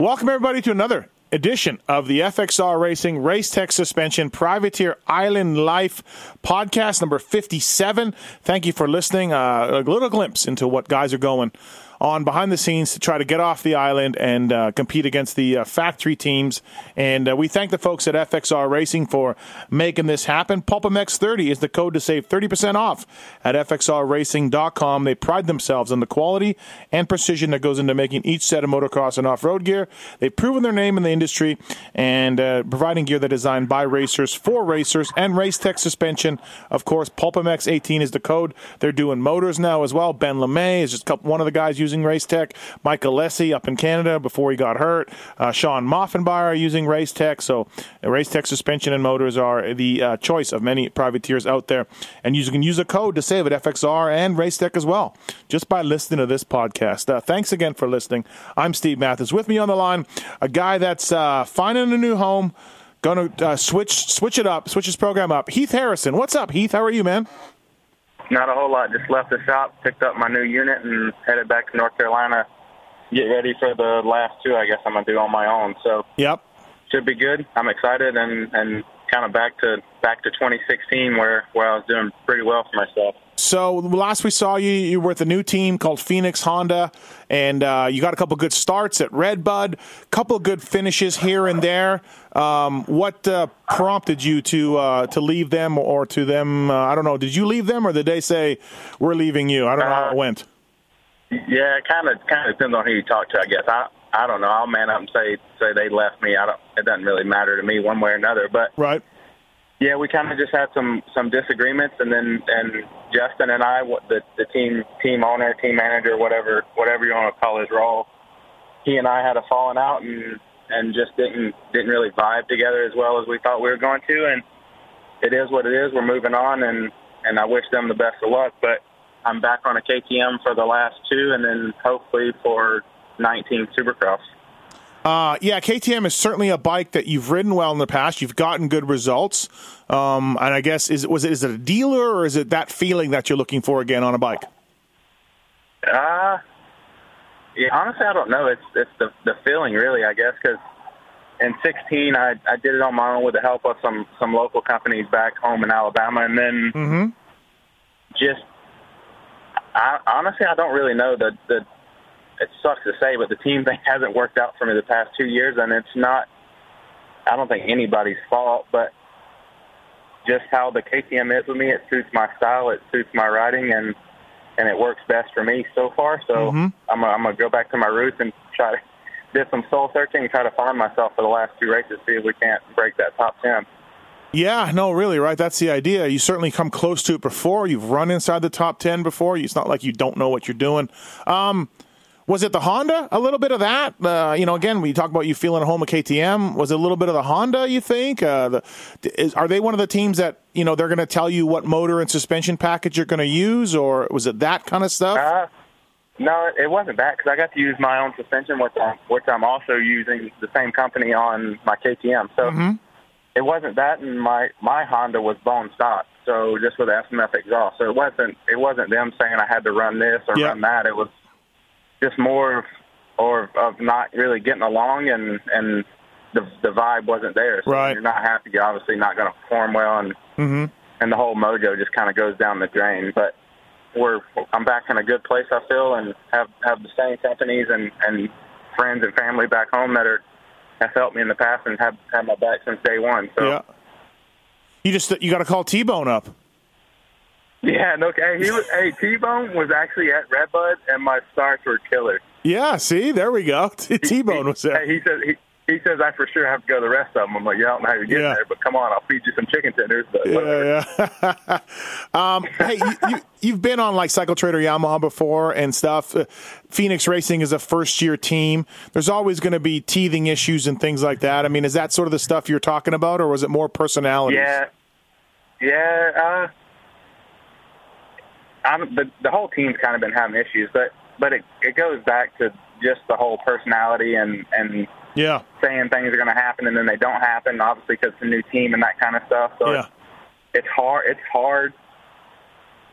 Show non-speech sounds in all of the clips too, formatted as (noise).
Welcome, everybody, to another edition of the FXR Racing Race Tech Suspension Privateer Island Life podcast number 57. Thank you for listening. Uh, a little glimpse into what guys are going on behind the scenes to try to get off the island and uh, compete against the uh, factory teams. And uh, we thank the folks at FXR Racing for making this happen. PulpMX30 is the code to save 30% off at FXRRacing.com. They pride themselves on the quality and precision that goes into making each set of motocross and off road gear. They've proven their name in the industry and uh, providing gear that is designed by racers for racers and race tech suspension. Of course, PulpMX18 is the code. They're doing motors now as well. Ben LeMay is just one of the guys using using Race Tech. Michael Lessie up in Canada before he got hurt. Uh, Shawn Maffenbeier using Race Tech. So uh, Race Tech suspension and motors are the uh, choice of many privateers out there. And you can use a code to save at FXR and Race Tech as well, just by listening to this podcast. Uh, thanks again for listening. I'm Steve Matthes. With me on the line, a guy that's uh, finding a new home. Going to uh, switch switch it up, switch his program up. Heath Harrison, what's up, Heath? How are you, man? Not a whole lot. Just left the shop, picked up my new unit, and headed back to North Carolina. Get ready for the last two. I guess I'm gonna do on my own. So yep, should be good. I'm excited and and kind of back to back to 2016 where where I was doing pretty well for myself. So last we saw you, you were with a new team called Phoenix Honda, and uh, you got a couple good starts at Redbud, a couple good finishes here and there. Um, what uh, prompted you to uh, to leave them or to them? Uh, I don't know. Did you leave them or did they say we're leaving you? I don't know how it went. Yeah, it kind of kind of depends on who you talk to. I guess I I don't know. I'll man up and say say they left me. I don't. It doesn't really matter to me one way or another. But right. Yeah, we kind of just had some some disagreements, and then and Justin and I, the the team team owner, team manager, whatever whatever you want to call his role, he and I had a falling out, and and just didn't didn't really vibe together as well as we thought we were going to. And it is what it is. We're moving on, and and I wish them the best of luck. But I'm back on a KTM for the last two, and then hopefully for 19 Supercross. Uh, yeah, KTM is certainly a bike that you've ridden well in the past. You've gotten good results, um, and I guess is was it is it a dealer or is it that feeling that you're looking for again on a bike? Uh, yeah, honestly, I don't know. It's it's the the feeling really, I guess, because in 16 I I did it on my own with the help of some some local companies back home in Alabama, and then mm-hmm. just I honestly I don't really know the the it sucks to say, but the team thing (laughs) hasn't worked out for me the past two years, and it's not. I don't think anybody's fault, but just how the KTM is with me, it suits my style, it suits my riding, and and it works best for me so far. So mm-hmm. I'm I'm gonna go back to my roots and try to (laughs) did some soul searching and try to find myself for the last two races, see if we can't break that top ten. Yeah, no, really, right? That's the idea. You certainly come close to it before. You've run inside the top ten before. It's not like you don't know what you're doing. Um, was it the Honda? A little bit of that. Uh, you know, again, we talk about you feeling at home at KTM. Was it a little bit of the Honda? You think? Uh, the, is, are they one of the teams that you know they're going to tell you what motor and suspension package you're going to use, or was it that kind of stuff? Uh, no, it wasn't that because I got to use my own suspension, which I'm, which I'm also using the same company on my KTM. So mm-hmm. it wasn't that, and my my Honda was bone stock, so just with FMF exhaust. So it wasn't it wasn't them saying I had to run this or yeah. run that. It was just more of, or of not really getting along and and the the vibe wasn't there. So right. you're not happy. You're obviously not going to perform well, and mm-hmm. and the whole mojo just kind of goes down the drain. But we're I'm back in a good place. I feel, and have have the same companies and and friends and family back home that are have helped me in the past and have had my back since day one. So yeah. you just you got to call T Bone up. (laughs) Yeah, no. Hey, he was. hey, T Bone was actually at Redbud, and my starts were killer. Yeah, see, there we go. (laughs) T Bone was there. Hey, he says he, he says I for sure have to go to the rest of them. I'm like, yeah, I don't know how you get yeah. there, but come on, I'll feed you some chicken tenders. But yeah, yeah. (laughs) um, hey, you, you, have been on like Cycle Trader Yamaha before and stuff. Uh, Phoenix Racing is a first year team. There's always going to be teething issues and things like that. I mean, is that sort of the stuff you're talking about, or was it more personality? Yeah, yeah. Uh, I'm, the the whole team's kind of been having issues, but but it it goes back to just the whole personality and and yeah saying things are going to happen and then they don't happen, obviously because it's a new team and that kind of stuff. So yeah. it's, it's hard. It's hard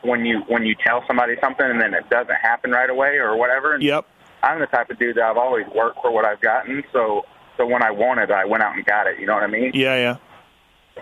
when you when you tell somebody something and then it doesn't happen right away or whatever. And yep. I'm the type of dude that I've always worked for what I've gotten. So so when I wanted, I went out and got it. You know what I mean? Yeah, yeah.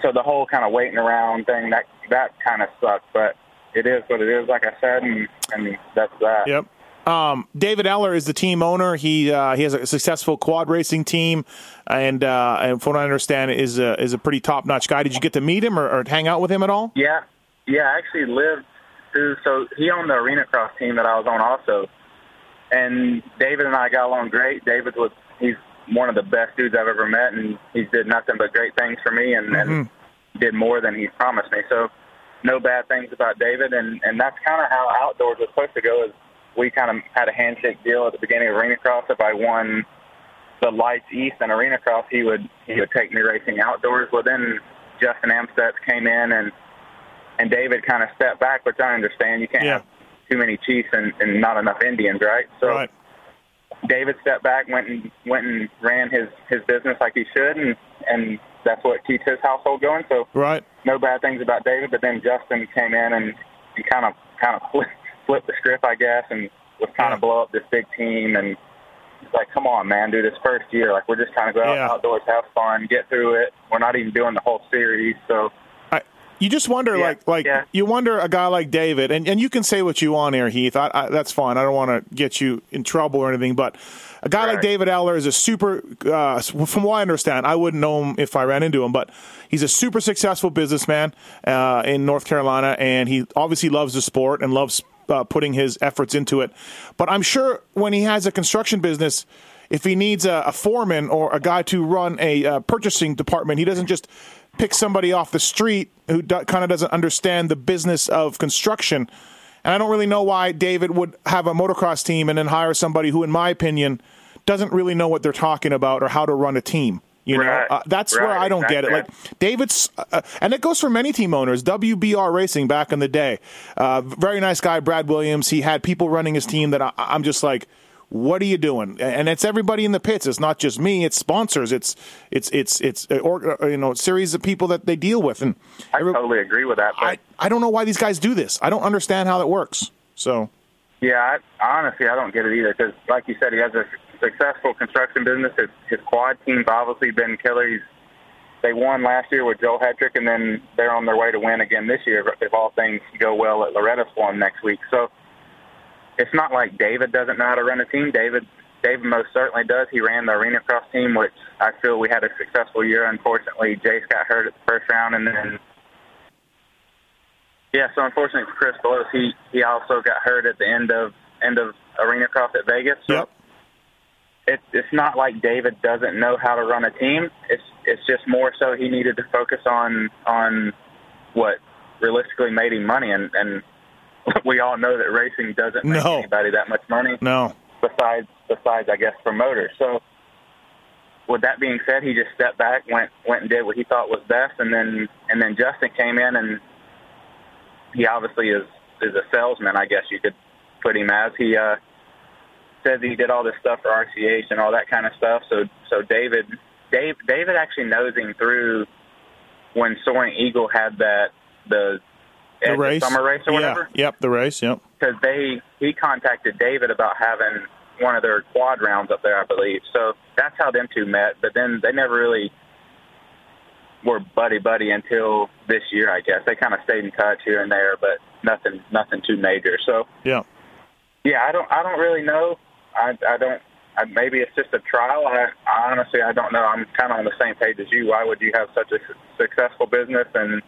So the whole kind of waiting around thing that that kind of sucked, but it is what it is. Like I said, and and that's that. Yep. Um, David Eller is the team owner. He uh, he has a successful quad racing team, and uh, and from what I understand, is a, is a pretty top notch guy. Did you get to meet him or, or, hang out with him at all? Yeah, yeah. I actually lived through. So he owned the arena cross team that I was on also, and David and I got along great. David was he's one of the best dudes I've ever met, and he's did nothing but great things for me, and, mm-hmm. and did more than he promised me. So no bad things about David, and and that's kind of how outdoors was supposed to go. Is we kind of had a handshake deal at the beginning of Arena Cross. If I won the Lights East and Arena Cross, he would he would take me racing outdoors. Well, then Justin Amstutz came in and and David kind of stepped back, which I understand. You can't yeah. have too many chiefs and, and not enough Indians, right? So right. David stepped back, went and went and ran his his business like he should, and and that's what keeps his household going. So right, no bad things about David. But then Justin came in and, and kind of kind of (laughs) flipped flip the script, I guess, and was trying to blow up this big team. And it's like, come on, man, dude, it's first year. Like, we're just trying to go out yeah. outdoors, have fun, get through it. We're not even doing the whole series, so. You just wonder, yeah, like, like yeah. you wonder a guy like David, and, and you can say what you want here, Heath. I, I, that's fine. I don't want to get you in trouble or anything, but a guy right. like David Eller is a super. Uh, from what I understand, I wouldn't know him if I ran into him, but he's a super successful businessman uh, in North Carolina, and he obviously loves the sport and loves uh, putting his efforts into it. But I'm sure when he has a construction business, if he needs a, a foreman or a guy to run a uh, purchasing department, he doesn't just pick somebody off the street who do, kind of doesn't understand the business of construction. And I don't really know why David would have a motocross team and then hire somebody who, in my opinion, doesn't really know what they're talking about or how to run a team. You know, right. uh, that's right. where I don't exactly. get it. Like David's, uh, and it goes for many team owners. WBR Racing back in the day, uh, very nice guy, Brad Williams. He had people running his team that I, I'm just like, what are you doing? And it's everybody in the pits. It's not just me. It's sponsors. It's it's it's it's uh, or, uh, you know series of people that they deal with. And I totally agree with that. I I don't know why these guys do this. I don't understand how that works. So. Yeah, I, honestly, I don't get it either. Because, like you said, he has a successful construction business. His, his quad team's obviously been killer. He's, they won last year with Joe Hetrick, and then they're on their way to win again this year if, all things go well at Loretta's for him next week. So it's not like David doesn't know how to run a team. David David most certainly does. He ran the arena cross team, which I feel we had a successful year. Unfortunately, Jace got hurt at the first round, and then yeah, so unfortunately for Chris Blose, he he also got hurt at the end of end of arena cross at Vegas. So yep. It, it's not like David doesn't know how to run a team. It's it's just more so he needed to focus on on what realistically made him money, and and (laughs) we all know that racing doesn't make no. anybody that much money. No. Besides besides I guess promoters. So with that being said, he just stepped back, went went and did what he thought was best, and then and then Justin came in and he obviously is is a salesman, I guess you could put him as. He uh, says he did all this stuff for RCH and all that kind of stuff. So so David Dave David actually knows him through when Soaring Eagle had that the, the race summer race or whatever. Yeah. Yep, the race. Yep. Because they he contacted David about having one of their quad rounds up there, I believe. So that's how them two met. But then they never really were buddy buddy until this year, I guess. They kind of stayed in touch here and there, but nothing nothing too major. So yeah, yeah, I don't I don't really know. I I don't. I, maybe it's just a trial. I, I honestly I don't know. I'm kind of on the same page as you. Why would you have such a successful business and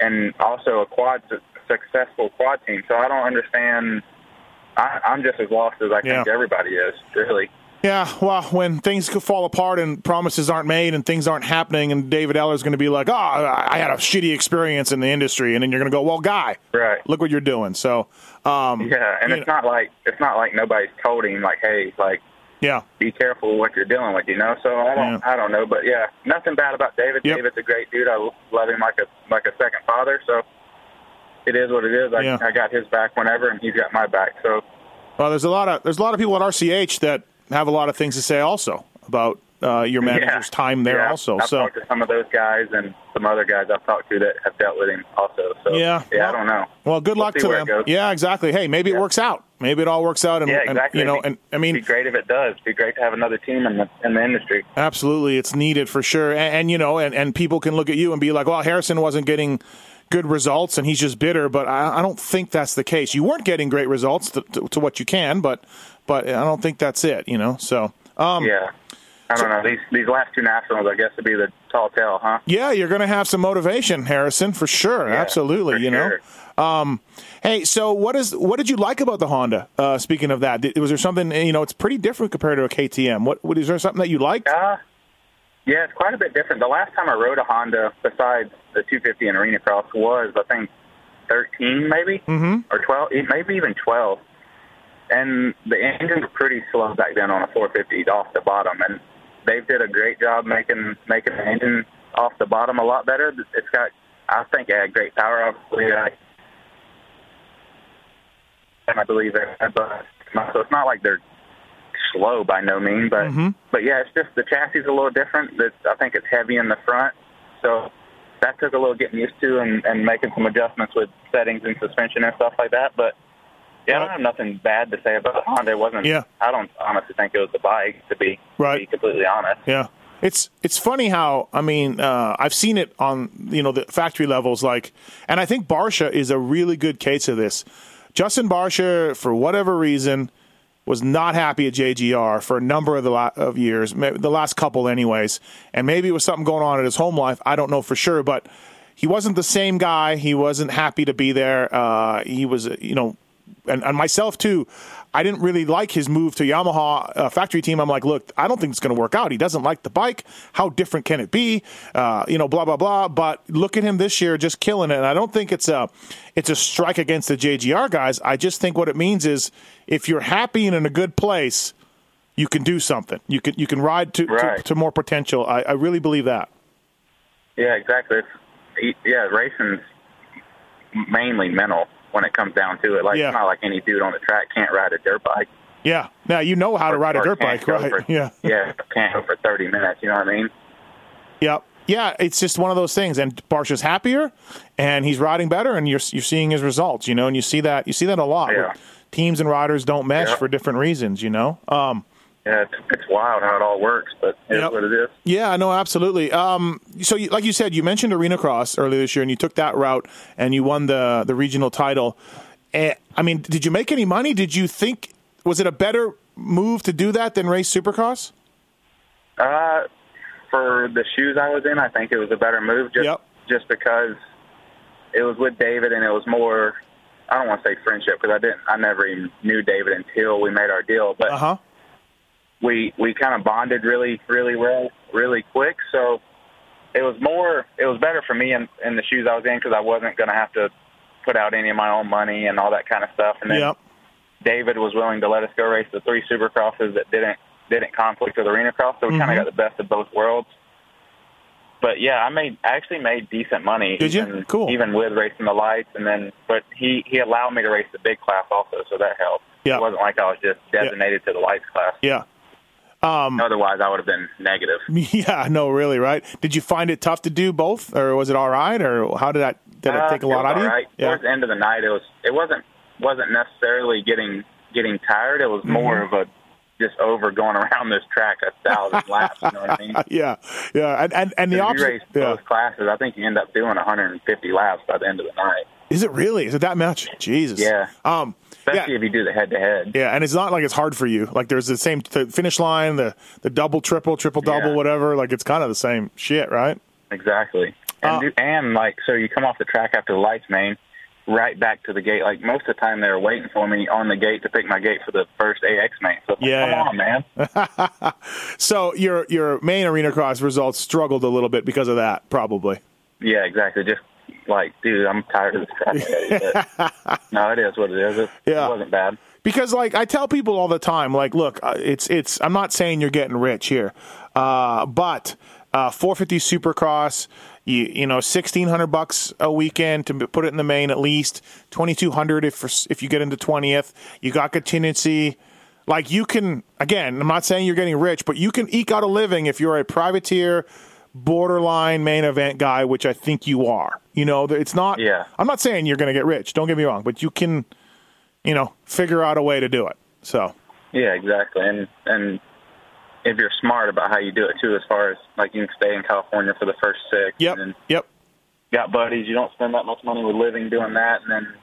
and also a quad successful quad team? So I don't understand. I, I'm just as lost as I yeah. think everybody is. Really. Yeah, well, when things fall apart and promises aren't made and things aren't happening, and David Eller's going to be like, "Oh, I had a shitty experience in the industry," and then you're going to go, "Well, guy, right? Look what you're doing." So, um, yeah, and it's know. not like it's not like nobody's told him like, "Hey, like, yeah, be careful what you're dealing with," you know. So I don't, yeah. I don't know, but yeah, nothing bad about David. Yep. David's a great dude. I love him like a like a second father. So it is what it is. I, yeah. I got his back whenever, and he's got my back. So, well, there's a lot of there's a lot of people at RCH that have a lot of things to say also about uh, your manager's Yeah. time there yeah, also. I've so talked to some of those guys and some other guys I've talked to that have dealt with him also. So Yeah, yeah, well- I don't know. well, good We'll luck to them. Yeah, exactly. Hey, maybe it works out. Maybe it all works out, and, Yeah, and, exactly. you know, and I mean, It'd be great if it does. It'd be great to have another team in the in the industry. Absolutely, it's needed for sure. And, and you know, and, and people can look at you and be like, "Well, Harrison wasn't getting good results, and he's just bitter." But I, I don't think that's the case. You weren't getting great results to, to, to what you can, but but I don't think that's it. You know, so um, Yeah. I don't know. These these last two nationals, I guess, would be the tall tale, huh? yeah, you're going to have some motivation, Harrison, for sure. Yeah, Absolutely, for you know. Um, hey, so what is what did you like about the Honda? Uh, speaking of that, was there something you know? It's pretty different compared to a KTM. What, what is there something that you liked? Uh, yeah, it's quite a bit different. The last time I rode a Honda, besides the 250 and Arena Cross, was I think 13 maybe Mhm. or 12, e- maybe even 12. And the engines were pretty slow back then on a 450 off the bottom, and they did a great job making making the engine off the bottom a lot better. It's got, I think, it had great power. Obviously, I, and I believe it, but so it's not like they're slow by no means, but Mhm. but yeah, it's just the chassis is a little different. That I think it's heavy in the front, so that took a little getting used to and, and making some adjustments with settings and suspension and stuff like that. But yeah, I don't have nothing bad to say about the Honda. It wasn't. Yeah. I don't honestly think it was the bike to be Right. to be completely honest. Yeah. It's it's funny how I mean uh, I've seen it on you know the factory levels like and I think Barcia is a really good case of this. Justin Barcia for whatever reason was not happy at JGR for a number of the la- of years, the last couple anyways, and maybe it was something going on in his home life. I don't know for sure, but he wasn't the same guy. He wasn't happy to be there. Uh, he was you know and, and myself too. I didn't really like his move to Yamaha uh, factory team. I'm like, look, I don't think it's going to work out. He doesn't like the bike. How different can it be? Uh, you know, blah blah blah. But look at him this year, just killing it. And I don't think it's a it's a strike against the JGR guys. I just think what it means is if you're happy and in a good place, you can do something. You can you can ride to to, to more potential. I, I really believe that. Yeah, exactly. It's, yeah, racing's mainly mental when it comes down to it. Like Yeah. it's not like any dude on the track can't ride a dirt bike. Yeah. Now you know how to ride a dirt bike, right? for- (laughs) yeah. yeah, can't go for 30 minutes. You know what I mean? Yep. yeah, it's just one of those things. And Barcia's happier, and he's riding better, and you're you're seeing his results. You know, and you see that you see that a lot. Yeah. Teams and riders don't mesh Yeah. for different reasons. You know. Um, Yeah, it's, it's wild how it all works, but it's Yep. what it is. yeah, no, absolutely. Um, so, you, like you said, you mentioned Arena Cross earlier this year, and you took that route, and you won the the regional title. Eh, I mean, did you make any money? Did you think was it a better move to do that than race Supercross? Uh, for the shoes I was in, I think it was a better move just Yep. just because it was with David and it was more. I don't want to say friendship because I didn't. I never even knew David until we made our deal, but Uh huh. We we kind of bonded really really well really quick. So it was more. It was better for me in, in the shoes I was in because I wasn't going to have to put out any of my own money and all that kind of stuff. And then Yep. David was willing to let us go race the three supercrosses that didn't didn't conflict with the arena cross, so we Mhm. kind of got the best of both worlds. But yeah, I made I actually made decent money. Did you? even, Cool. Even with racing the lights, and then but he he allowed me to race the big class also, so that helped. Yeah. It wasn't like I was just designated to the lights class. Yeah. Um, Otherwise, I would have been negative. (laughs) Yeah, no, really, right? Did you find it tough to do both, or was it all right, or how did that did it Uh, take a lot out of you? right. Yeah, Towards the end of the night, it was it wasn't wasn't necessarily getting getting tired. It was Mm-hmm. more of a just over going (laughs) around this track a thousand (laughs) laps. You know what I mean? yeah, yeah, and and, and the If you race Yeah. both classes, I think you end up doing 150 laps by the end of the night. Is it really? Is it that much? Jesus. Yeah. Um. Especially yeah. if you do the head to head. Yeah, and it's not like it's hard for you. Like there's the same the finish line, the the double, triple, triple, double, Yeah. whatever. Like it's kind of the same shit, right? Exactly. And Uh, do, and like so you come off the track after the lights main, right back to the gate. Like most of the time they were waiting for me on the gate to pick my gate for the first AX main. So like, Yeah, come yeah. on, man. (laughs) So your your main arena cross results struggled a little bit because of that, probably. Yeah, exactly. Just like, dude, I'm tired of this. But, (laughs) no, it is what it is. It, Yeah. it wasn't bad. because like I tell people all the time, like, look, uh, it's it's. I'm not saying you're getting rich here, uh, but uh, 450 Supercross, you you know, 1600 bucks a weekend to put it in the main at least 2200 if for, if you get into 20th. You got contingency. Like you can again, I'm not saying you're getting rich, but you can eke out a living if you're a privateer borderline main event guy, which I think you are. You know, it's not Yeah. I'm not saying you're going to get rich. Don't get me wrong, but you can you know, figure out a way to do it. So, Yeah, exactly. And and if you're smart about how you do it too, as far as like you can stay in California for the first six. yep. And Yep. got buddies. You don't spend that much money with living doing that, and then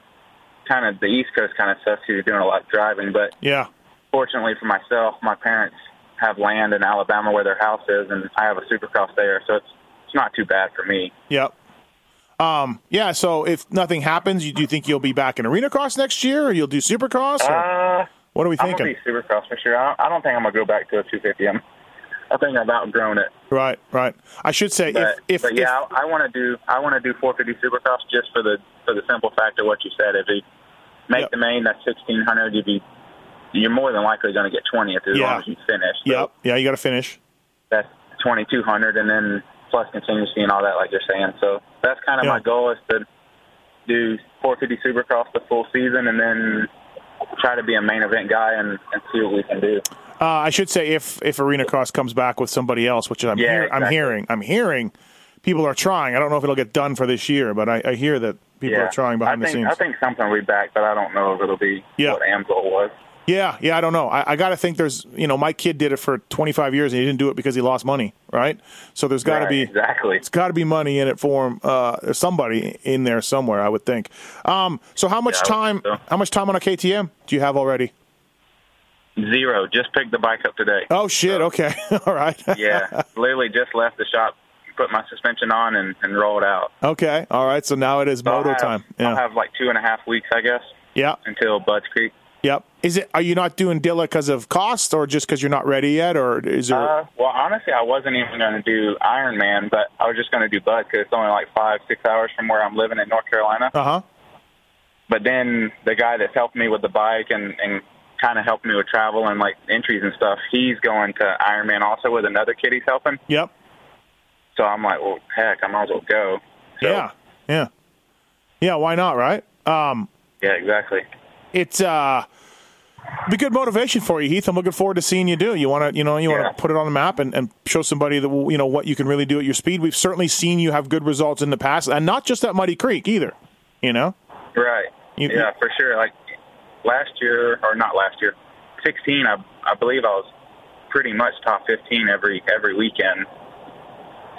kind of the East Coast kind of stuff. So you're doing a lot of driving. But Yeah. fortunately for myself, my parents have land in Alabama where their house is, and I have a Supercross there, so it's it's not too bad for me. Yep. Um, yeah, so if nothing happens, you do you think you'll be back in arena cross next year or you'll do supercross? Or Uh, what are we I'm thinking? gonna be Supercross for sure. I don't, I don't think I'm gonna go back to a 250. I'm, I think I've outgrown it. Right, right. I should say But, if if, but yeah, if I, I want to do I want to do 450 Supercross just for the for the simple fact of what you said. If you make Yep. the main, that's 1600. You'd be you're more than likely going to get 20th as Yeah. long as you finish. So Yep. Yeah, you got to finish. That's 2200, and then plus contingency and all that, like you're saying. So that's kind of Yeah. my goal is to do 450 Supercross the full season, and then try to be a main event guy and, and see what we can do. Uh, I should say if if arena cross comes back with somebody else, which I'm Yeah, hear, I'm hearing, I'm hearing people are trying. I don't know if it'll get done for this year, but I, I hear that people yeah, are trying behind I think, the scenes. I think something will be back, but I don't know if it'll be Yeah. what Amsoil was. Yeah, yeah, I don't know. I, I got to think there's, you know, my kid did it for 25 years and he didn't do it because he lost money, right? So there's got to Right, be exactly. it's got to be money in it for him. Uh, somebody in there somewhere, I would think. Um, so how much Yeah, time? so. How much time on a KTM do you have already? Zero. Just picked the bike up today. Oh shit! Okay, (laughs) all right. (laughs) yeah, literally just left the shop, put my suspension on, and, and rolled out. okay, all right. So now it is So moto have- time. I'll have like two and a half weeks, I guess, yeah, until Bud's Creek. Is it? Are you not doing Dilla because of cost, or just because you're not ready yet, or is there? Uh, well, honestly, I wasn't even going to do Ironman, but I was just going to do Bud because it's only like five, six hours from where I'm living in North Carolina. Uh huh. But then the guy that's helped me with the bike and, and kind of helped me with travel and like entries and stuff, he's going to Ironman also with another kid he's helping. Yep. So I'm like, well, heck, I might as well go. So, Yeah. Yeah. Yeah. Why not? Right. Um, Yeah, exactly. it's uh be good motivation for you, Heath. I'm looking forward to seeing you do. You want to, you know, you Yeah. want to put it on the map and, and show somebody that you know what you can really do at your speed. We've certainly seen you have good results in the past, and not just at Muddy Creek either. You know, Right. You- yeah, for sure. Like last year, or not last year, 16. I I believe I was pretty much top 15 every every weekend.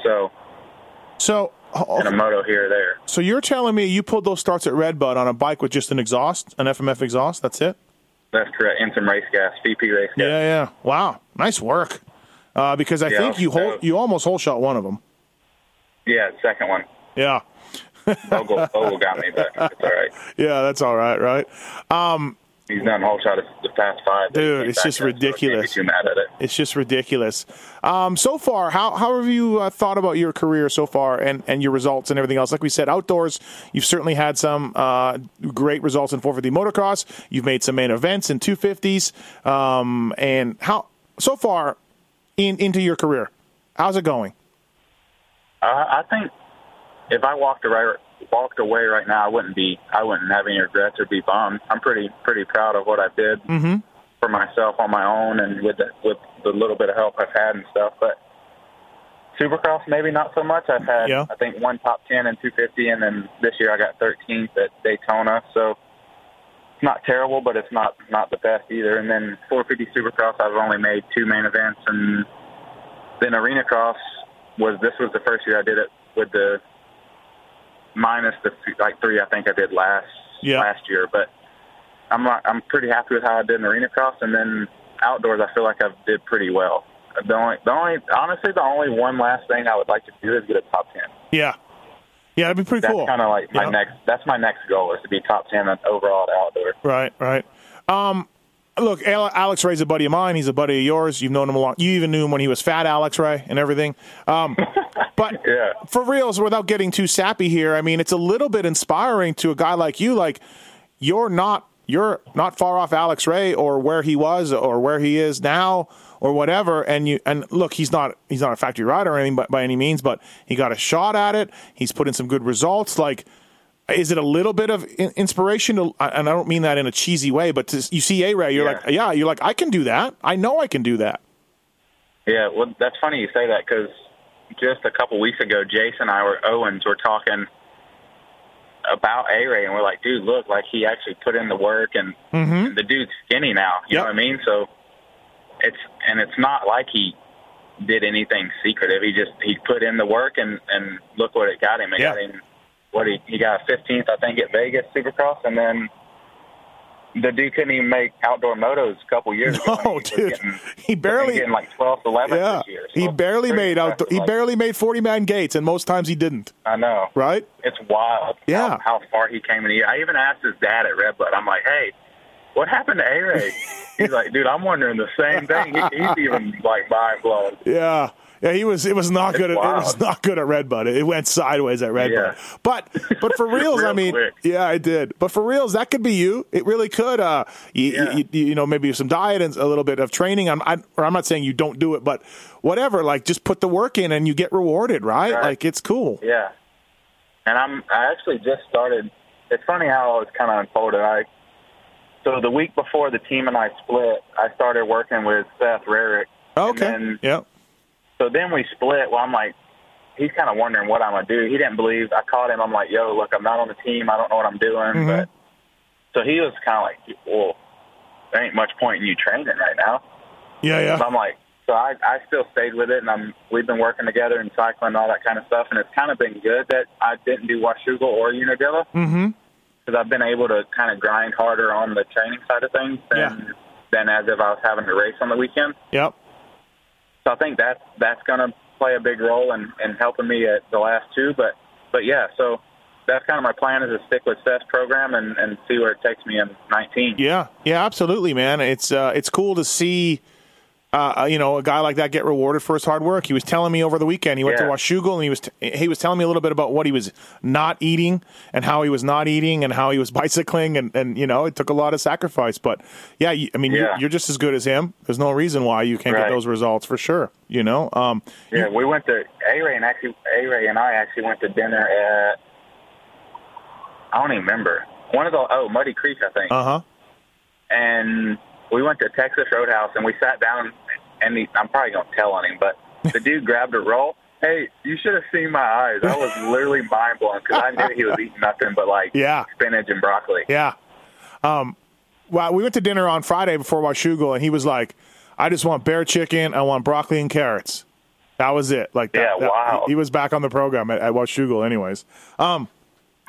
So so in a moto here or there. so you're telling me you pulled those starts at Redbud on a bike with just an exhaust, an FMF exhaust. That's it. That's correct. And some race gas, VP race gas. Yeah, yeah. Wow, nice work. Uh, because I Yeah, think you you almost whole shot one of them. Yeah, second one. Yeah, Bogle got me, but it's all right. (laughs) yeah. That's all right, right? He's done whole shot the past five. Dude, it's just so I can't be ridiculous. mad at it. It's just ridiculous. Um, so far, how how have you uh, thought about your career so far and, and your results and everything else? Like we said, outdoors, you've certainly had some uh, great results in 450 motocross. You've made some main events in 250s. Um, and how so far in into your career, how's it going? Uh, I think if I walked away, walked away right now, I wouldn't be, I wouldn't have any regrets or be bummed. I'm pretty, pretty proud of what I did Mhm. for myself on my own and with the, with the little bit of help I've had and stuff. But Supercross, maybe not so much. I've had, Yeah. I think, one top ten and 250, and then this year I got 13th at Daytona. So it's not terrible, but it's not not the best either. And then 450 Supercross, I've only made two main events, and then Arena Cross was this was the first year I did it with the minus the like three I think I did last Yeah. last year, but I'm not, I'm pretty happy with how I did in Arena Cross, and then outdoors I feel like I did pretty well. The only, the only, honestly, the only one last thing I would like to do is get a top ten. Yeah, yeah, that'd be pretty That's cool. kind of like my next. That's my next goal is to be top ten overall at outdoor. Right, right. Um, look, Al- Alex Ray's a buddy of mine. He's a buddy of yours. You've known him a long. You even knew him when he was fat, Alex Ray, and everything. Um, (laughs) but Yeah. for reals, without getting too sappy here, I mean, it's a little bit inspiring to a guy like you. Like, you're not you're not far off Alex Ray or where he was or where he is now or whatever. And you and look, he's not he's not a factory rider or anything by, by any means, but he got a shot at it. He's put in some good results. Like is it a little bit of inspiration? To, and I don't mean that in a cheesy way, but to, you see A Ray, you're Yeah. like, yeah, you're like, I can do that. I know I can do that. Yeah, well, that's funny you say that because just a couple weeks ago, Jason and I were Owens were talking about A Ray, and we're like, dude, look, like he actually put in the work, and, mm-hmm. and the dude's skinny now. You Yep. know what I mean? So it's and it's not like he did anything secretive. He just he put in the work, and and look what it got him. It Yeah. got him what he he got 15th, I think, at Vegas Supercross, and then. The dude couldn't even make outdoor motos a couple years ago. No, he dude. getting- He barely- getting like 12th, 11th Yeah, year. he barely made out. impressive. He Like, barely made forty man gates, and most times he didn't. I know. Right? It's wild. Yeah. How, how far he came in the year. I even asked his dad at Redbud. I'm like, hey, what happened to A Ray? (laughs) He's like, dude, I'm wondering the same thing. He, he's even like mind blown. Yeah. Yeah, he was. It was not It's good. At, it was not good at Redbud. It went sideways at Redbud. Yeah. But but for (laughs) reals, I mean, quick. yeah, I did. But for reals, that could be you. It really could. Uh, you, Yeah. you, you, know, maybe some diet and a little bit of training. I'm, I, or I'm not saying you don't do it, but whatever. Like, just put the work in, and you get rewarded, right? Right. Like, it's cool. Yeah. And I'm I actually just started. It's funny how it's kind of unfolded. I so the week before the team and I split, I started working with Seth Rarick. Okay. And then, yeah. So then we split. Well, I'm like, he's kind of wondering what I'm gonna do. He didn't believe. I called him. I'm like, yo, look, I'm not on the team. I don't know what I'm doing. Mhm. But so he was kind of like, well, there ain't much point in you training right now. Yeah. So Yeah. I'm like, so I, I still stayed with it, and I'm we've been working together and cycling and all that kind of stuff, and it's kind of been good that I didn't do Washougal or Unadilla Mm-hmm. because I've been able to kind of grind harder on the training side of things than Yeah. than as if I was having to race on the weekend. Yep. So I think that's that's going to play a big role in, in helping me at the last two. But but yeah, so that's kind of my plan is to stick with Seth's program and, and see where it takes me in 19. Yeah, yeah, absolutely, man. It's uh, it's cool to see, uh, you know, a guy like that get rewarded for his hard work. He was telling me over the weekend he went to Yeah. Washougal and he was t- he was telling me a little bit about what he was not eating and how he was not eating and how he was (laughs) bicycling and, and you know it took a lot of sacrifice. But yeah, I mean You're, you're just as good as him. There's no reason why you can't get those results for sure. You know, um, Yeah, we went to A Ray and actually A Ray and I actually went to dinner at I don't even remember one of the oh Muddy Creek I think, uh huh. and we went to Texas Roadhouse and we sat down and he, I'm probably gonna tell on him, but the dude grabbed a roll. Hey, you should have seen my eyes. I was literally mind blown because I knew he was eating nothing but like Yeah. spinach and broccoli. Yeah. Um, well, we went to dinner on Friday before Washougal, and he was like, "I just want bare chicken. I want broccoli and carrots." That was it. Like, that, Yeah, that- wow. He, he was back on the program at, at Washougal, anyways. Um.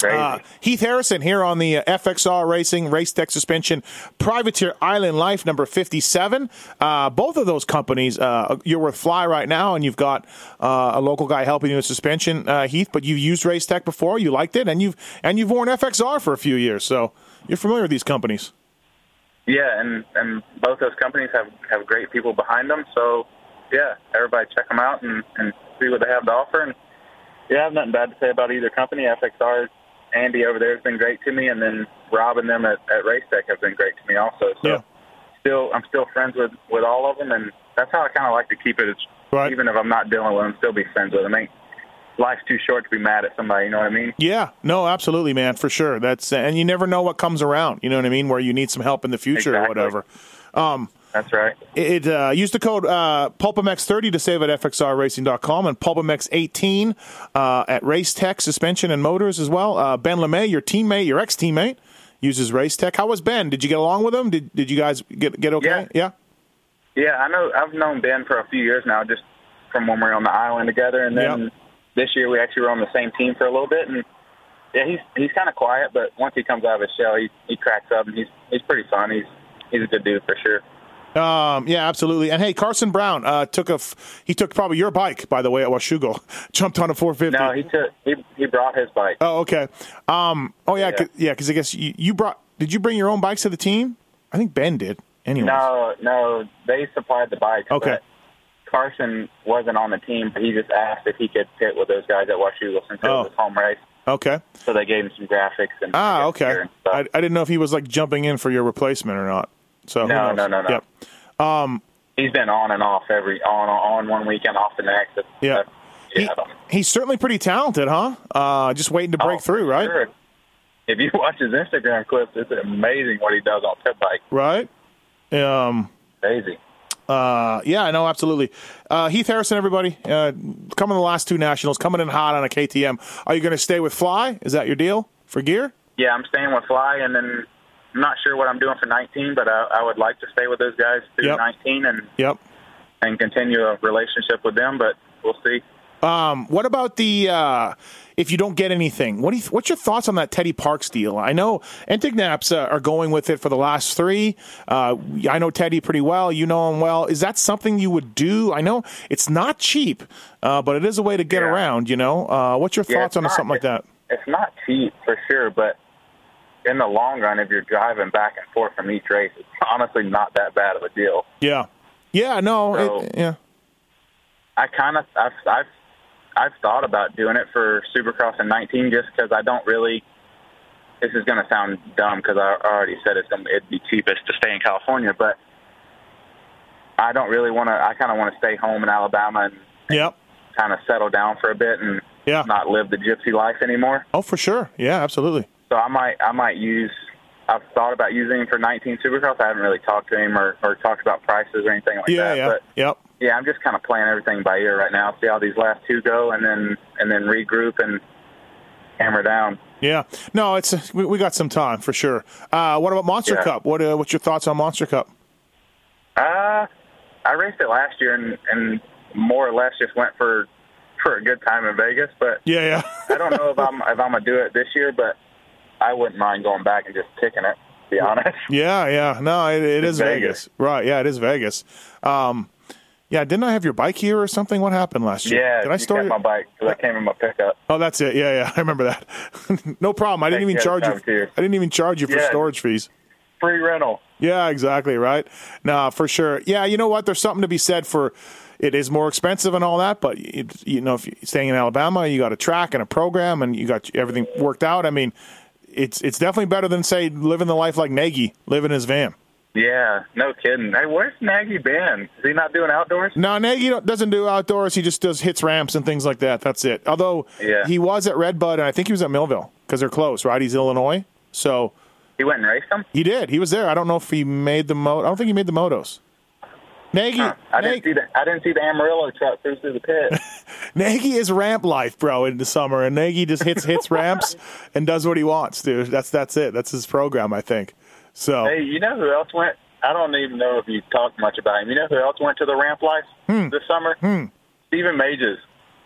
Uh, Heath Harrison here on the uh, FXR Racing Race Tech Suspension Privateer Island Life number 57. Uh, both of those companies, uh, you're with Fly right now, and you've got uh, a local guy helping you with suspension, uh, Heath. But you've used Race Tech before, you liked it, and you've and you've worn FXR for a few years, so you're familiar with these companies. Yeah, and and both those companies have have great people behind them. So yeah, everybody check them out and and see what they have to offer. And yeah, I have nothing bad to say about either company. FXR, Andy over there has been great to me, and then Rob and them at, at Race Tech have been great to me also. So Yeah. still, I'm still friends with with all of them, and that's how I kind of like to keep it. It's, Right. Even if I'm not dealing with them, still be friends with them. I mean, life's too short to be mad at somebody. You know what I mean? Yeah, no, absolutely, man, for sure. That's and you never know what comes around. You know what I mean? Where you need some help in the future or whatever. Um, That's right. It uh, use the code uh, PulpMX30 to save at FXRRacing.com and PulpMX18 uh, at Race Tech Suspension and Motors as well. Uh, ben LeMay, your teammate, your ex teammate, uses Race Tech. How was Ben? Did you get along with him? Did Did you guys get get okay? Yeah. Yeah, I know. I've known Ben for a few years now, just from when we were on the island together, and then Yep. this year we actually were on the same team for a little bit. And yeah, he's he's kind of quiet, but once he comes out of his shell, he he cracks up, and he's he's pretty fun. He's he's a good dude for sure. Um, yeah, absolutely. And hey, Carson Brown uh, took a f- he took probably your bike by the way at Washougal. (laughs) Jumped on a 450. No, he took he he brought his bike. Oh, okay. Um, oh yeah, Yeah. 'cause- yeah, because I guess you, you brought. Did you bring your own bikes to the team? I think Ben did. Anyway. No, no, they supplied the bikes. Okay. Carson wasn't on the team, but he just asked if he could pit with those guys at Washougal since it Oh. was his home race. Okay. So they gave him some graphics and Ah, okay. and. I, I didn't know if he was like jumping in for your replacement or not. So No, no, no, no. Yep. he's been on and off every on on one weekend, off the next. It's- Yeah. yeah. He, he's certainly pretty talented, huh? Uh, just waiting to break Oh, through, right? Sure. if you (laughs) watch his Instagram clips, it's amazing what he does on pit bike. Right. Um. Crazy. Uh, yeah, no, absolutely. Uh, Heath Harrison, everybody, uh, coming the last two nationals, coming in hot on a KTM. Are you going to stay with Fly? Is that your deal for gear? Yeah, I'm staying with Fly, and then I'm not sure what I'm doing for 19, but I, I would like to stay with those guys through Yep. 19 and Yep. and continue a relationship with them. But we'll see. Um, what about the uh, if you don't get anything? What do you, what's your thoughts on that Teddy Parks deal? I know Entignaps uh, are going with it for the last three. Uh, I know Teddy pretty well. You know him well. Is that something you would do? I know it's not cheap, uh, but it is a way to get Yeah. around. You know, uh, what's your Yeah, thoughts on not- something like that? It's not cheap for sure, but in the long run, if you're driving back and forth from each race, it's honestly not that bad of a deal. Yeah, yeah, no, So- it, yeah, I kind of I've, I've I've thought about doing it for Supercross in 19 just because I don't really. This is going to sound dumb because I already said it's going it'd be cheapest to stay in California, but I don't really want to. I kind of want to stay home in Alabama and yep, kind of settle down for a bit and yeah. not live the gypsy life anymore. Oh, for sure. Yeah, absolutely. So I might I might use. I've thought about using him for 19 Supercross. I haven't really talked to him or, or talked about prices or anything like Yeah, that. yeah, But yep. yeah, I'm just kind of playing everything by ear right now. See how these last two go, and then and then regroup and hammer down. Yeah, no, it's we, we got some time for sure. Uh, what about Monster Yeah. Cup? What uh, what's your thoughts on Monster Cup? Uh, I raced it last year and and more or less just went for for a good time in Vegas. But Yeah, yeah. I don't know if I'm (laughs) if I'm gonna do it this year, but I wouldn't mind going back and just kicking it. To be honest. (laughs) Yeah, yeah. No, it, it It's Vegas. Vegas. Right. Yeah, it is Vegas. Um, yeah, didn't I have your bike here or something? What happened last year? Yeah, Did I store my bike because I came in my pickup. Oh, that's it. Yeah, yeah. (laughs) I remember that. (laughs) no problem. I didn't even charge you. I didn't even charge you for Yeah. storage fees. Free rental. Yeah, exactly. Right. No, for sure. Yeah, you know what? There's something to be said for. It is more expensive and all that, but it, you know, if you're staying in Alabama, you got a track and a program, and you got everything worked out. I mean, it's it's definitely better than say living the life like Nagy, living his van. Yeah, no kidding. Hey, where's Nagy been? Is he not doing outdoors? No, Nagy doesn't do outdoors. He just does hits ramps and things like that. That's it. Although Yeah. he was at Redbud, and I think he was at Millville because they're close, right? He's Illinois, so He went and raced them. he did. He was there. I don't know if he made the mo. I don't think he made the motos. Nagy. I didn't see the I didn't see the Amarillo truck through through the pit. (laughs) Nagy is ramp life, bro, in the summer, and Nagy just hits hits (laughs) ramps and does what he wants, dude. That's that's it. That's his program, I think. So hey, you know who else went? I don't even know if you talked much about him. You know who else went to the ramp life hmm. this summer? Hmm. Stephen Mages.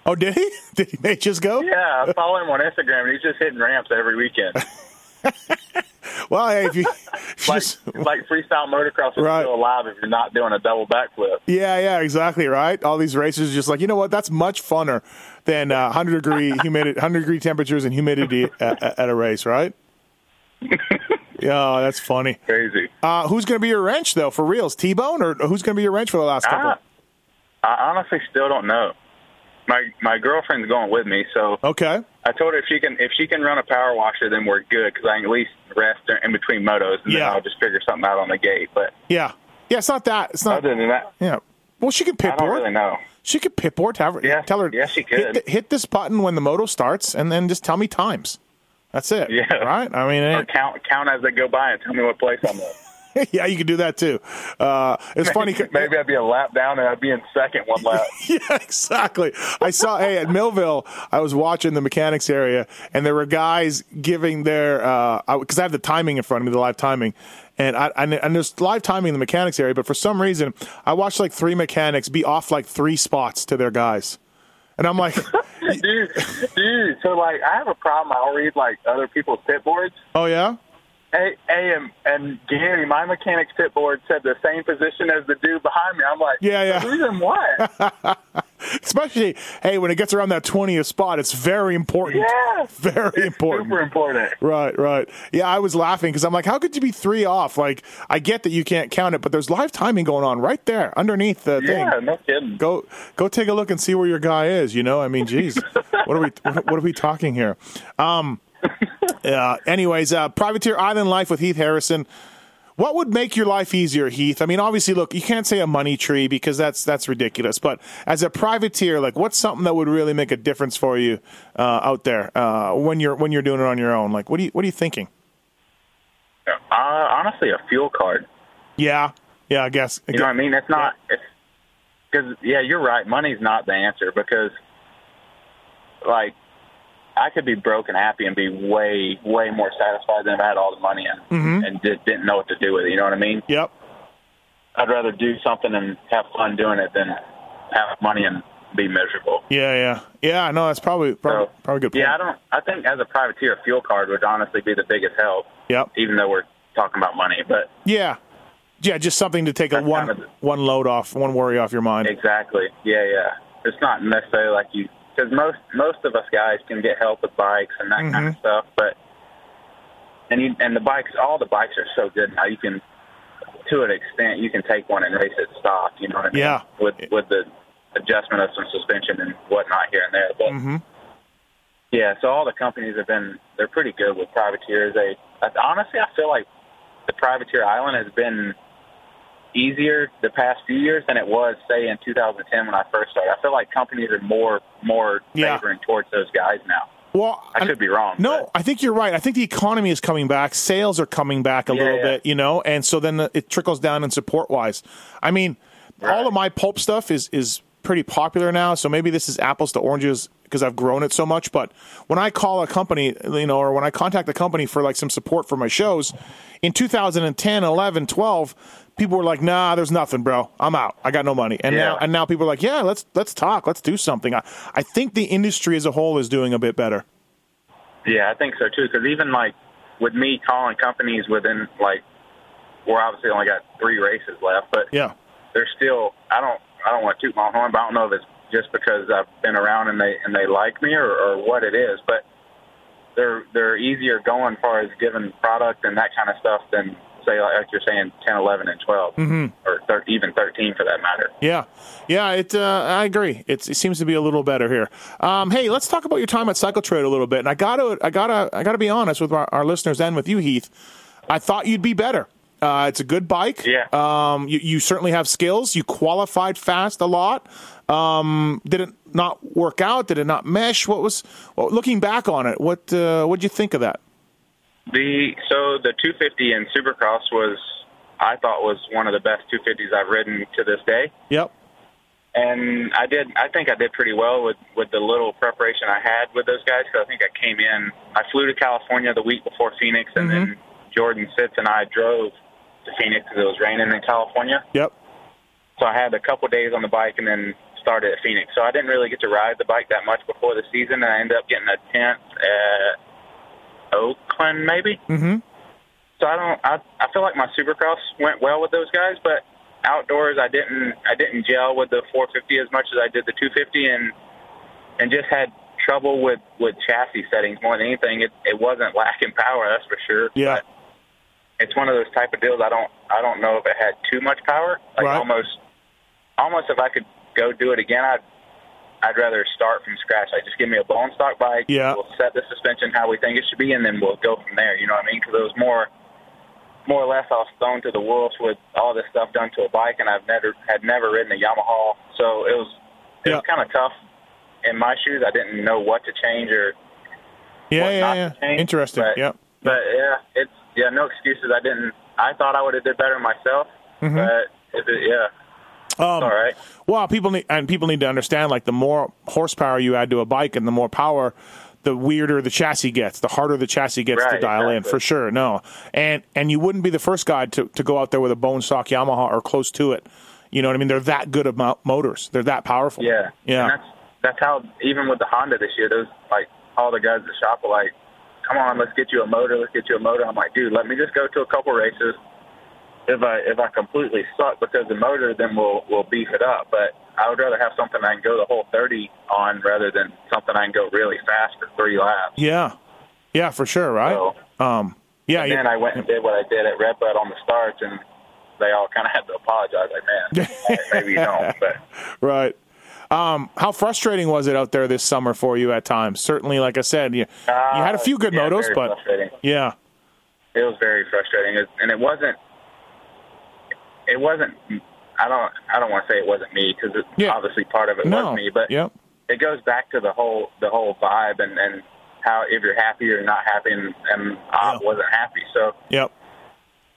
oh, did he? (laughs) Did he just go? Yeah, I follow him on Instagram, and he's just hitting ramps every weekend. (laughs) Well, hey, if you, (laughs) like like freestyle motocross is Right. still alive if you're not doing a double backflip. Yeah, yeah, exactly right. All these racers are just like, you know what? That's much funner than uh, 100 degree (laughs) humidity, 100 degree temperatures and humidity at, at a race, right? yeah, that's funny. Crazy. Uh, who's going to be your wrench though, for reals? T Bone, or who's going to be your wrench for the last couple? I, I honestly still don't know. My my girlfriend's going with me, so Okay, I told her if she can if she can run a power washer, then we're good because I can at least rest in between motos, and Yeah. then I'll just figure something out on the gate. But yeah, yeah. It's not that. It's not. other than that, Yeah. Well, she can pit I don't board. really know. She could pit board. Have her, Yeah, tell her. yeah, she Hit, could. th- hit this button when the moto starts, and then just tell me times. That's it. Yeah. Right. I mean, it, count count as they go by and tell me what place I'm in. (laughs) yeah, you can do that too. Uh, it's funny. (laughs) Maybe I'd be a lap down and I'd be in second one lap. (laughs) yeah, exactly. I saw hey at Millville. I was watching the mechanics area, and there were guys giving their because I have the timing in front of me, the live timing, and I and, and there's live timing in the mechanics area. But for some reason, I watched like three mechanics be off like three spots to their guys, and I'm like, dude, dude. So like, I have a problem. I'll read like other people's pit boards. oh yeah, Hey, hey, and, and Gary, my mechanic's pit board said the same position as the dude behind me. I'm like, Yeah, yeah. Who's in what? (laughs) especially hey when it gets around that twentieth spot, it's very important. Yeah. (laughs) very important. Super important. Right, right. Yeah, I was laughing because I'm like, how could you be three off? Like, I get that you can't count it, but there's live timing going on right there underneath the Yeah, thing. no kidding. Go, go take a look and see where your guy is. You know, I mean, geez, (laughs) what are we, what, what are we talking here? Um, uh, anyways, uh, Privateer Island Life with Heath Harrison. What would make your life easier, Heath? I mean, obviously, look, you can't say a money tree because that's that's ridiculous. But as a privateer, like, what's something that would really make a difference for you uh, out there uh, when you're when you're doing it on your own? Like, what do you what are you thinking? Uh, honestly, a fuel card. Yeah, yeah, I guess. You know what I mean? It's not. Because yeah, you're right. Money's not the answer because, like, I could be broke and happy and be way, way more satisfied than if I had all the money and Mhm. and did, didn't know what to do with it. You know what I mean? Yep. I'd rather do something and have fun doing it than have money and be miserable. Yeah, yeah, yeah. I know that's probably probably, So, probably a good. Point. Yeah, I don't. I think as a privateer, a fuel card would honestly be the biggest help, Yep. even though we're talking about money. But Yeah. Yeah, just something to take a one kind of- one load off, one worry off your mind. Exactly. Yeah, yeah. It's not necessarily like you because most most of us guys can get help with bikes and that kind Mm-hmm. of stuff, but and you and the bikes, all the bikes are so good now. You can, to an extent, you can take one and race it stock. You know what I mean? Yeah. With with the adjustment of some suspension and whatnot here and there, but. hmm Yeah, so all the companies have been they're pretty good with privateers. They honestly I feel like the privateer island has been easier the past few years than it was say in 2010 when I first started. I feel like companies are more more Yeah. favoring towards those guys now. Well, I could be wrong. No, I think you're right. I think the economy is coming back. Sales are coming back a Yeah, little yeah. bit, you know, and so then it trickles down in support wise. I mean, all of my pulp stuff is is pretty popular now. So maybe this is apples to oranges because I've grown it so much. But when I call a company, you know, or when I contact the company for like some support for my shows in 2010, 11, 12, people were like, "Nah, there's nothing, bro. I'm out. I got no money." And now, and now people are like, "Yeah, let's let's talk. Let's do something." I, I think the industry as a whole is doing a bit better. Yeah, I think so too. Because even like with me calling companies within like we're obviously only got three races left, but Yeah. they're still. I don't. I don't want to toot my horn, but I don't know if it's just because I've been around and they and they like me or, or what it is. But they're they're easier going as far as giving product and that kind of stuff than say like you're saying 10, 11, and 12 Mm-hmm. or thir- even thirteen for that matter. Yeah, yeah. It. Uh, I agree. It's, it seems to be a little better here. Um, hey, let's talk about your time at Cycle Trader a little bit. And I gotta, I gotta, I gotta be honest with our, our listeners and with you, Heath. I thought you'd be better. Uh, it's a good bike. Yeah. Um, you, you certainly have skills. You qualified fast a lot. Um, did it not work out? Did it not mesh? What was? Well, looking back on it, what uh, what'd you think of that? The so the 250 in Supercross was I thought was one of the best 250s I've ridden to this day. Yep. and I did. I think I did pretty well with with the little preparation I had with those guys. Because I think I came in. I flew to California the week before Phoenix, and then Jordan Sitz and I drove to Phoenix because it was raining in California. Yep. So I had a couple days on the bike, and then started at Phoenix. So I didn't really get to ride the bike that much before the season, and I ended up getting a tenth at Oakland, maybe. Mm-hmm. So I don't. I I feel like my Supercross went well with those guys, but outdoors I didn't. I didn't gel with the 450 as much as I did the 250, and and just had trouble with with chassis settings more than anything. It it wasn't lacking power, that's for sure. Yeah. But it's one of those type of deals. I don't. I don't know if it had too much power. Like Right. almost. Almost if I could go do it again, I'd. I'd rather start from scratch. Like, just give me a bone stock bike. Yeah. We'll set the suspension how we think it should be, and then we'll go from there. You know what I mean? Because it was more more or less I was thrown to the wolves with all this stuff done to a bike, and I've never had never ridden a Yamaha, so it was it Yeah. was kind of tough in my shoes. I didn't know what to change or Yeah, what yeah, yeah. change. Interesting. But, Yep. but yeah, it's yeah, no excuses. I didn't. I thought I would have did better myself, Mm-hmm. but it, yeah, Um, all right. Well, people need and people need to understand like the more horsepower you add to a bike and the more power, the weirder the chassis gets, the harder the chassis gets to Right, dial in for sure. No, and and you wouldn't be the first guy to, to go out there with a bone stock Yamaha or close to it. You know what I mean? They're that good of motors. They're that powerful. Yeah, yeah, And that's that's how even with the Honda this year, those like all the guys at the shop were like, "Come on, let's get you a motor. Let's get you a motor." I'm like, "Dude, let me just go to a couple races. If I if I completely suck because the motor, then we'll we'll beef it up. But I would rather have something I can go the whole 30 on rather than something I can go really fast for three laps. yeah, yeah, for sure. Right? So- um, yeah, And then I went and did what I did at Red Bud on the starts, and they all kind of had to apologize. Like, man, (laughs) maybe you don't, but. right. Um, how frustrating was it out there this summer for you at times? Certainly, like I said, you, you had a few good Uh, yeah, motos, but yeah, it was very frustrating, It- and it wasn't it wasn't. I don't. I don't want to say it wasn't me because Yeah. obviously part of it no, was me. But yep, it goes back to the whole the whole vibe and and how if you're happy or not happy, and, and I Yeah. wasn't happy. So yep,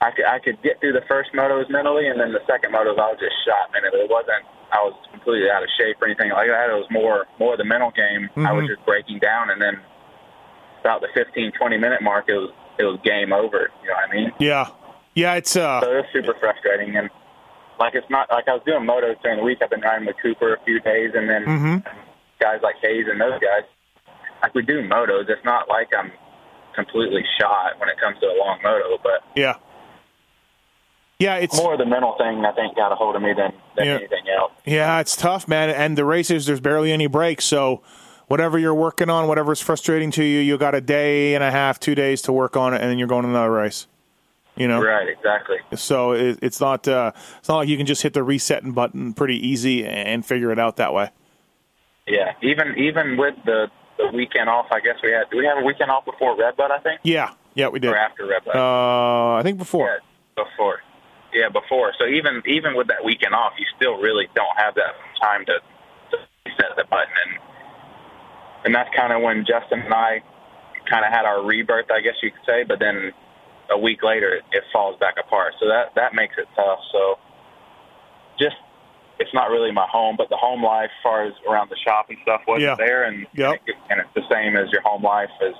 I could I could get through the first motos mentally, and then the second motos I was just shot. Man, it wasn't. I was completely out of shape or anything like that. It was more more the mental game. I was Mhm. just breaking down, and then about the 15, 20 minute mark, it was it was game over. You know what I mean? yeah, yeah. It's uh, So it was super frustrating, and like it's not like I was doing motos during the week. I've been riding with Cooper a few days, and then hmm guys like Hayes and those guys. Like we do motos, it's not like I'm completely shot when it comes to a long moto, but yeah, yeah. It's more of the mental thing I think got a hold of me than, than Yeah. anything else. Yeah, it's tough, man. And the races, there's barely any breaks. So, whatever you're working on, whatever's frustrating to you, you got a day and a half, two days to work on it, and then you're going to another race. You know, Right, exactly. so it, it's not uh, it's not like you can just hit the resetting button pretty easy and figure it out that way. Yeah, even even with the the weekend off, I guess we had. Do we have a weekend off before Red Redbud? I think, Yeah, yeah, we did. or after Redbud? Uh, I think before. Yeah, before. Yeah, before. So even even with that weekend off, you still really don't have that time to, to set the button, and and that's kind of when Justin and I kind of had our rebirth, I guess you could say. But then a week later, it, it falls back apart. So that that makes it tough. So just it's not really my home, but the home life, as far as around the shop and stuff, wasn't Yeah. there, and Yep. and, it, and it's the same as your home life as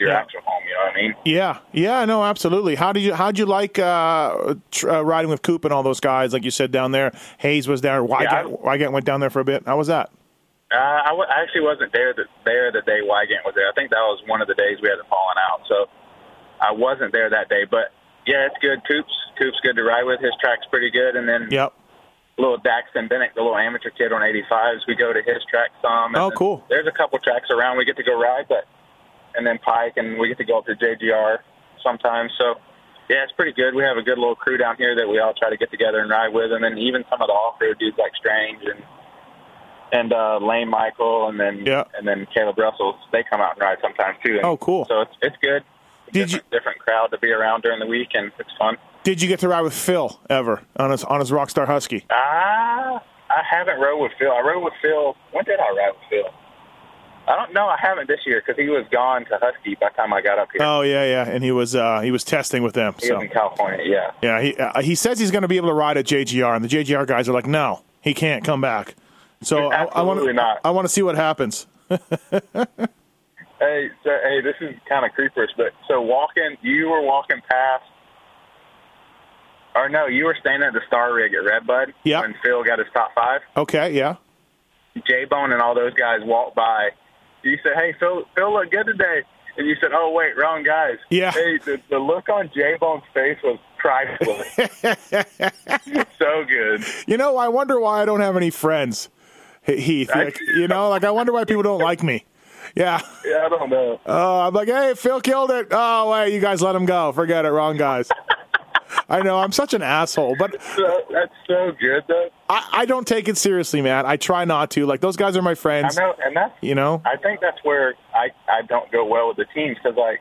your Yeah. actual home. You know what I mean? Yeah, yeah, no, absolutely. How did you how'd you like uh, tr- uh, riding with Coop and all those guys? Like you said down there, Hayes was there. Wygant, Yeah, I- Wygant went down there for a bit. How was that? Uh, I, w- I actually wasn't there the, there the day Wygant was there. I think that was one of the days we had the falling out. So I wasn't there that day. But yeah, it's good. Coop's Coop's good to ride with. His track's pretty good. And then Yep. little Daxton Bennett, the little amateur kid on 85s, we go to his track some. Oh, cool. There's a couple tracks around we get to go ride, but and then Pike, and we get to go up to JGR sometimes. So yeah, it's pretty good. We have a good little crew down here that we all try to get together and ride with, and then even some of the off-road dudes like Strange and and uh, Layne Michael, and then Yeah. and then Kailub Russell, they come out and ride sometimes too. And Oh, cool. So it's it's good. Did different, different crowd to be around during the week, and it's fun. Did you get to ride with Phil ever on his on his Rockstar Husky? Ah, I haven't rode with Phil. I rode with Phil. When did I ride with Phil? I don't know. I haven't this year because he was gone to Husky by the time I got up here. Oh yeah, yeah, and he was uh, he was testing with them. he So was in California. Yeah. yeah, he uh, he says he's going to be able to ride at JGR, and the JGR guys are like, no, he can't come back. So I, I want Absolutely not. I want to see what happens. (laughs) Hey, so, hey, this is kind of creepers, but so walking, you were walking past, or no, you were standing at the Star Rig at Redbud Yeah. when Phil got his top five. Okay, yeah, J Bone and all those guys walked by. You said, "Hey, Phil, Phil looked good today," and you said, "Oh, wait, wrong guys." Yeah. Hey, the, the look on J Bone's face was priceless. (laughs) so good. you know, I wonder why I don't have any friends, Heath. Like, you know, like I wonder why people don't like me. Yeah. Yeah, I don't know. Oh, I'm like, hey, Phil killed it. Oh, wait, you guys let him go. Forget it. Wrong guys. I know I'm such an asshole, but So, that's so good, though. I, I don't take it seriously, man. I try not to. Like those guys are my friends. I know, and that's You know? I think that's where I I don't go well with the teams because like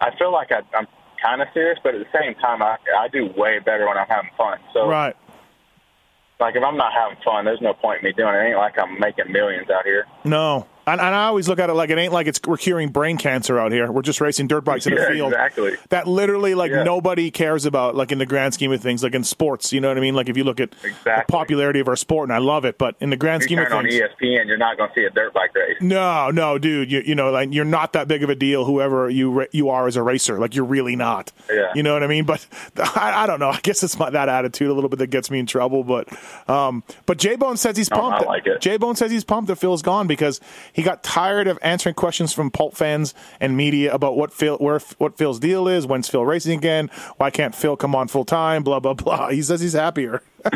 I feel like I, I'm kind of serious, but at the same time I I do way better when I'm having fun. So Right. like if I'm not having fun, there's no point in me doing it. It ain't like I'm making millions out here. No. And, and I always look at it like it ain't like it's we're curing brain cancer out here. We're just racing dirt bikes in a Yeah, field. exactly. That literally like Yeah. nobody cares about like in the grand scheme of things, like in sports, you know what I mean? Like if you look at the popularity of our sport and I love it, but in the grand You scheme of turn on things ESPN, you're not going to see a dirt bike race. No, no, dude. You, you know, like you're not that big of a deal. Whoever you you are as a racer, like you're really not. Yeah. You know what I mean? But (laughs) I, I don't know. I guess it's my, that attitude a little bit that gets me in trouble. But um, but J Bone says he's pumped. I like it. J Bone says he's pumped that Phil's gone because he got tired of answering questions from pulp fans and media about what Phil where what Phil's deal is. When's Phil racing again? Why can't Phil come on full time? Blah blah blah. He says he's happier. (laughs)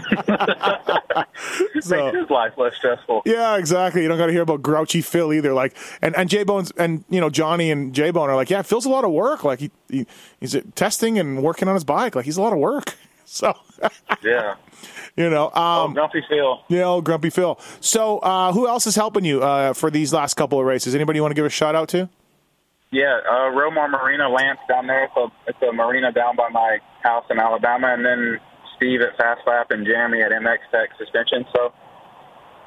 So- Makes his life less stressful. Yeah, exactly. You don't got to hear about grouchy Phil either. Like, and and J Bones and you know Johnny and J Bone are like, yeah, Phil's a lot of work. Like he, he he's testing and working on his bike. Like he's a lot of work. (laughs) So Yeah. (laughs) you know, Oh, um, Grumpy Phil. you know, grumpy Phil. So uh, who else is helping you uh, for these last couple of races? Anybody you want to give a shout out to? Yeah, uh, Romar Marina, Lance down there. So it's a marina down by my house in Alabama, and then Steve at Fast Lap and Jeremy at MX Tech Suspension. So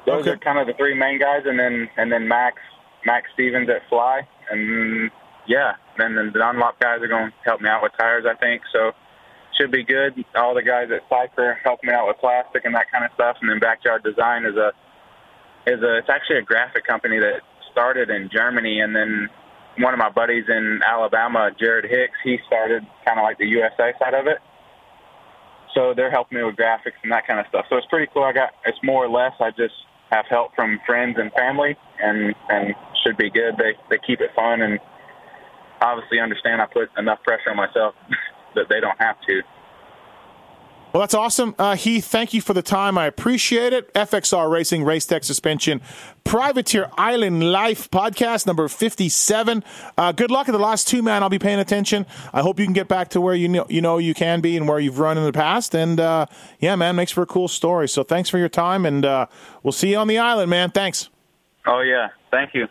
those Okay. are kind of the three main guys, and then and then Max Max Stevens at Fly, and yeah, then the Dunlop guys are going to help me out with tires, I think. So should be good. All the guys at Cypher help me out with plastic and that kind of stuff, and then Backyard Design is a is a it's actually a graphic company that started in Germany, and then one of my buddies in Alabama, Jared Hicks, he started kind of like the USA side of it. So they're helping me with graphics and that kind of stuff. So it's pretty cool. I got it's more or less. I just have help from friends and family, and and should be good. They they keep it fun and obviously understand I put enough pressure on myself (laughs) that they don't have to. Well, that's awesome. Uh, Heath, thank you for the time. I appreciate it. FXR Racing, Race Tech Suspension, Privateer Island Life podcast number 57. Uh, good luck at the last two, man. I'll be paying attention. I hope you can get back to where you know you, know you can be and where you've run in the past. And uh, yeah, man, makes for a cool story. So thanks for your time, and uh, we'll see you on the island, man. Thanks. Oh yeah, thank you.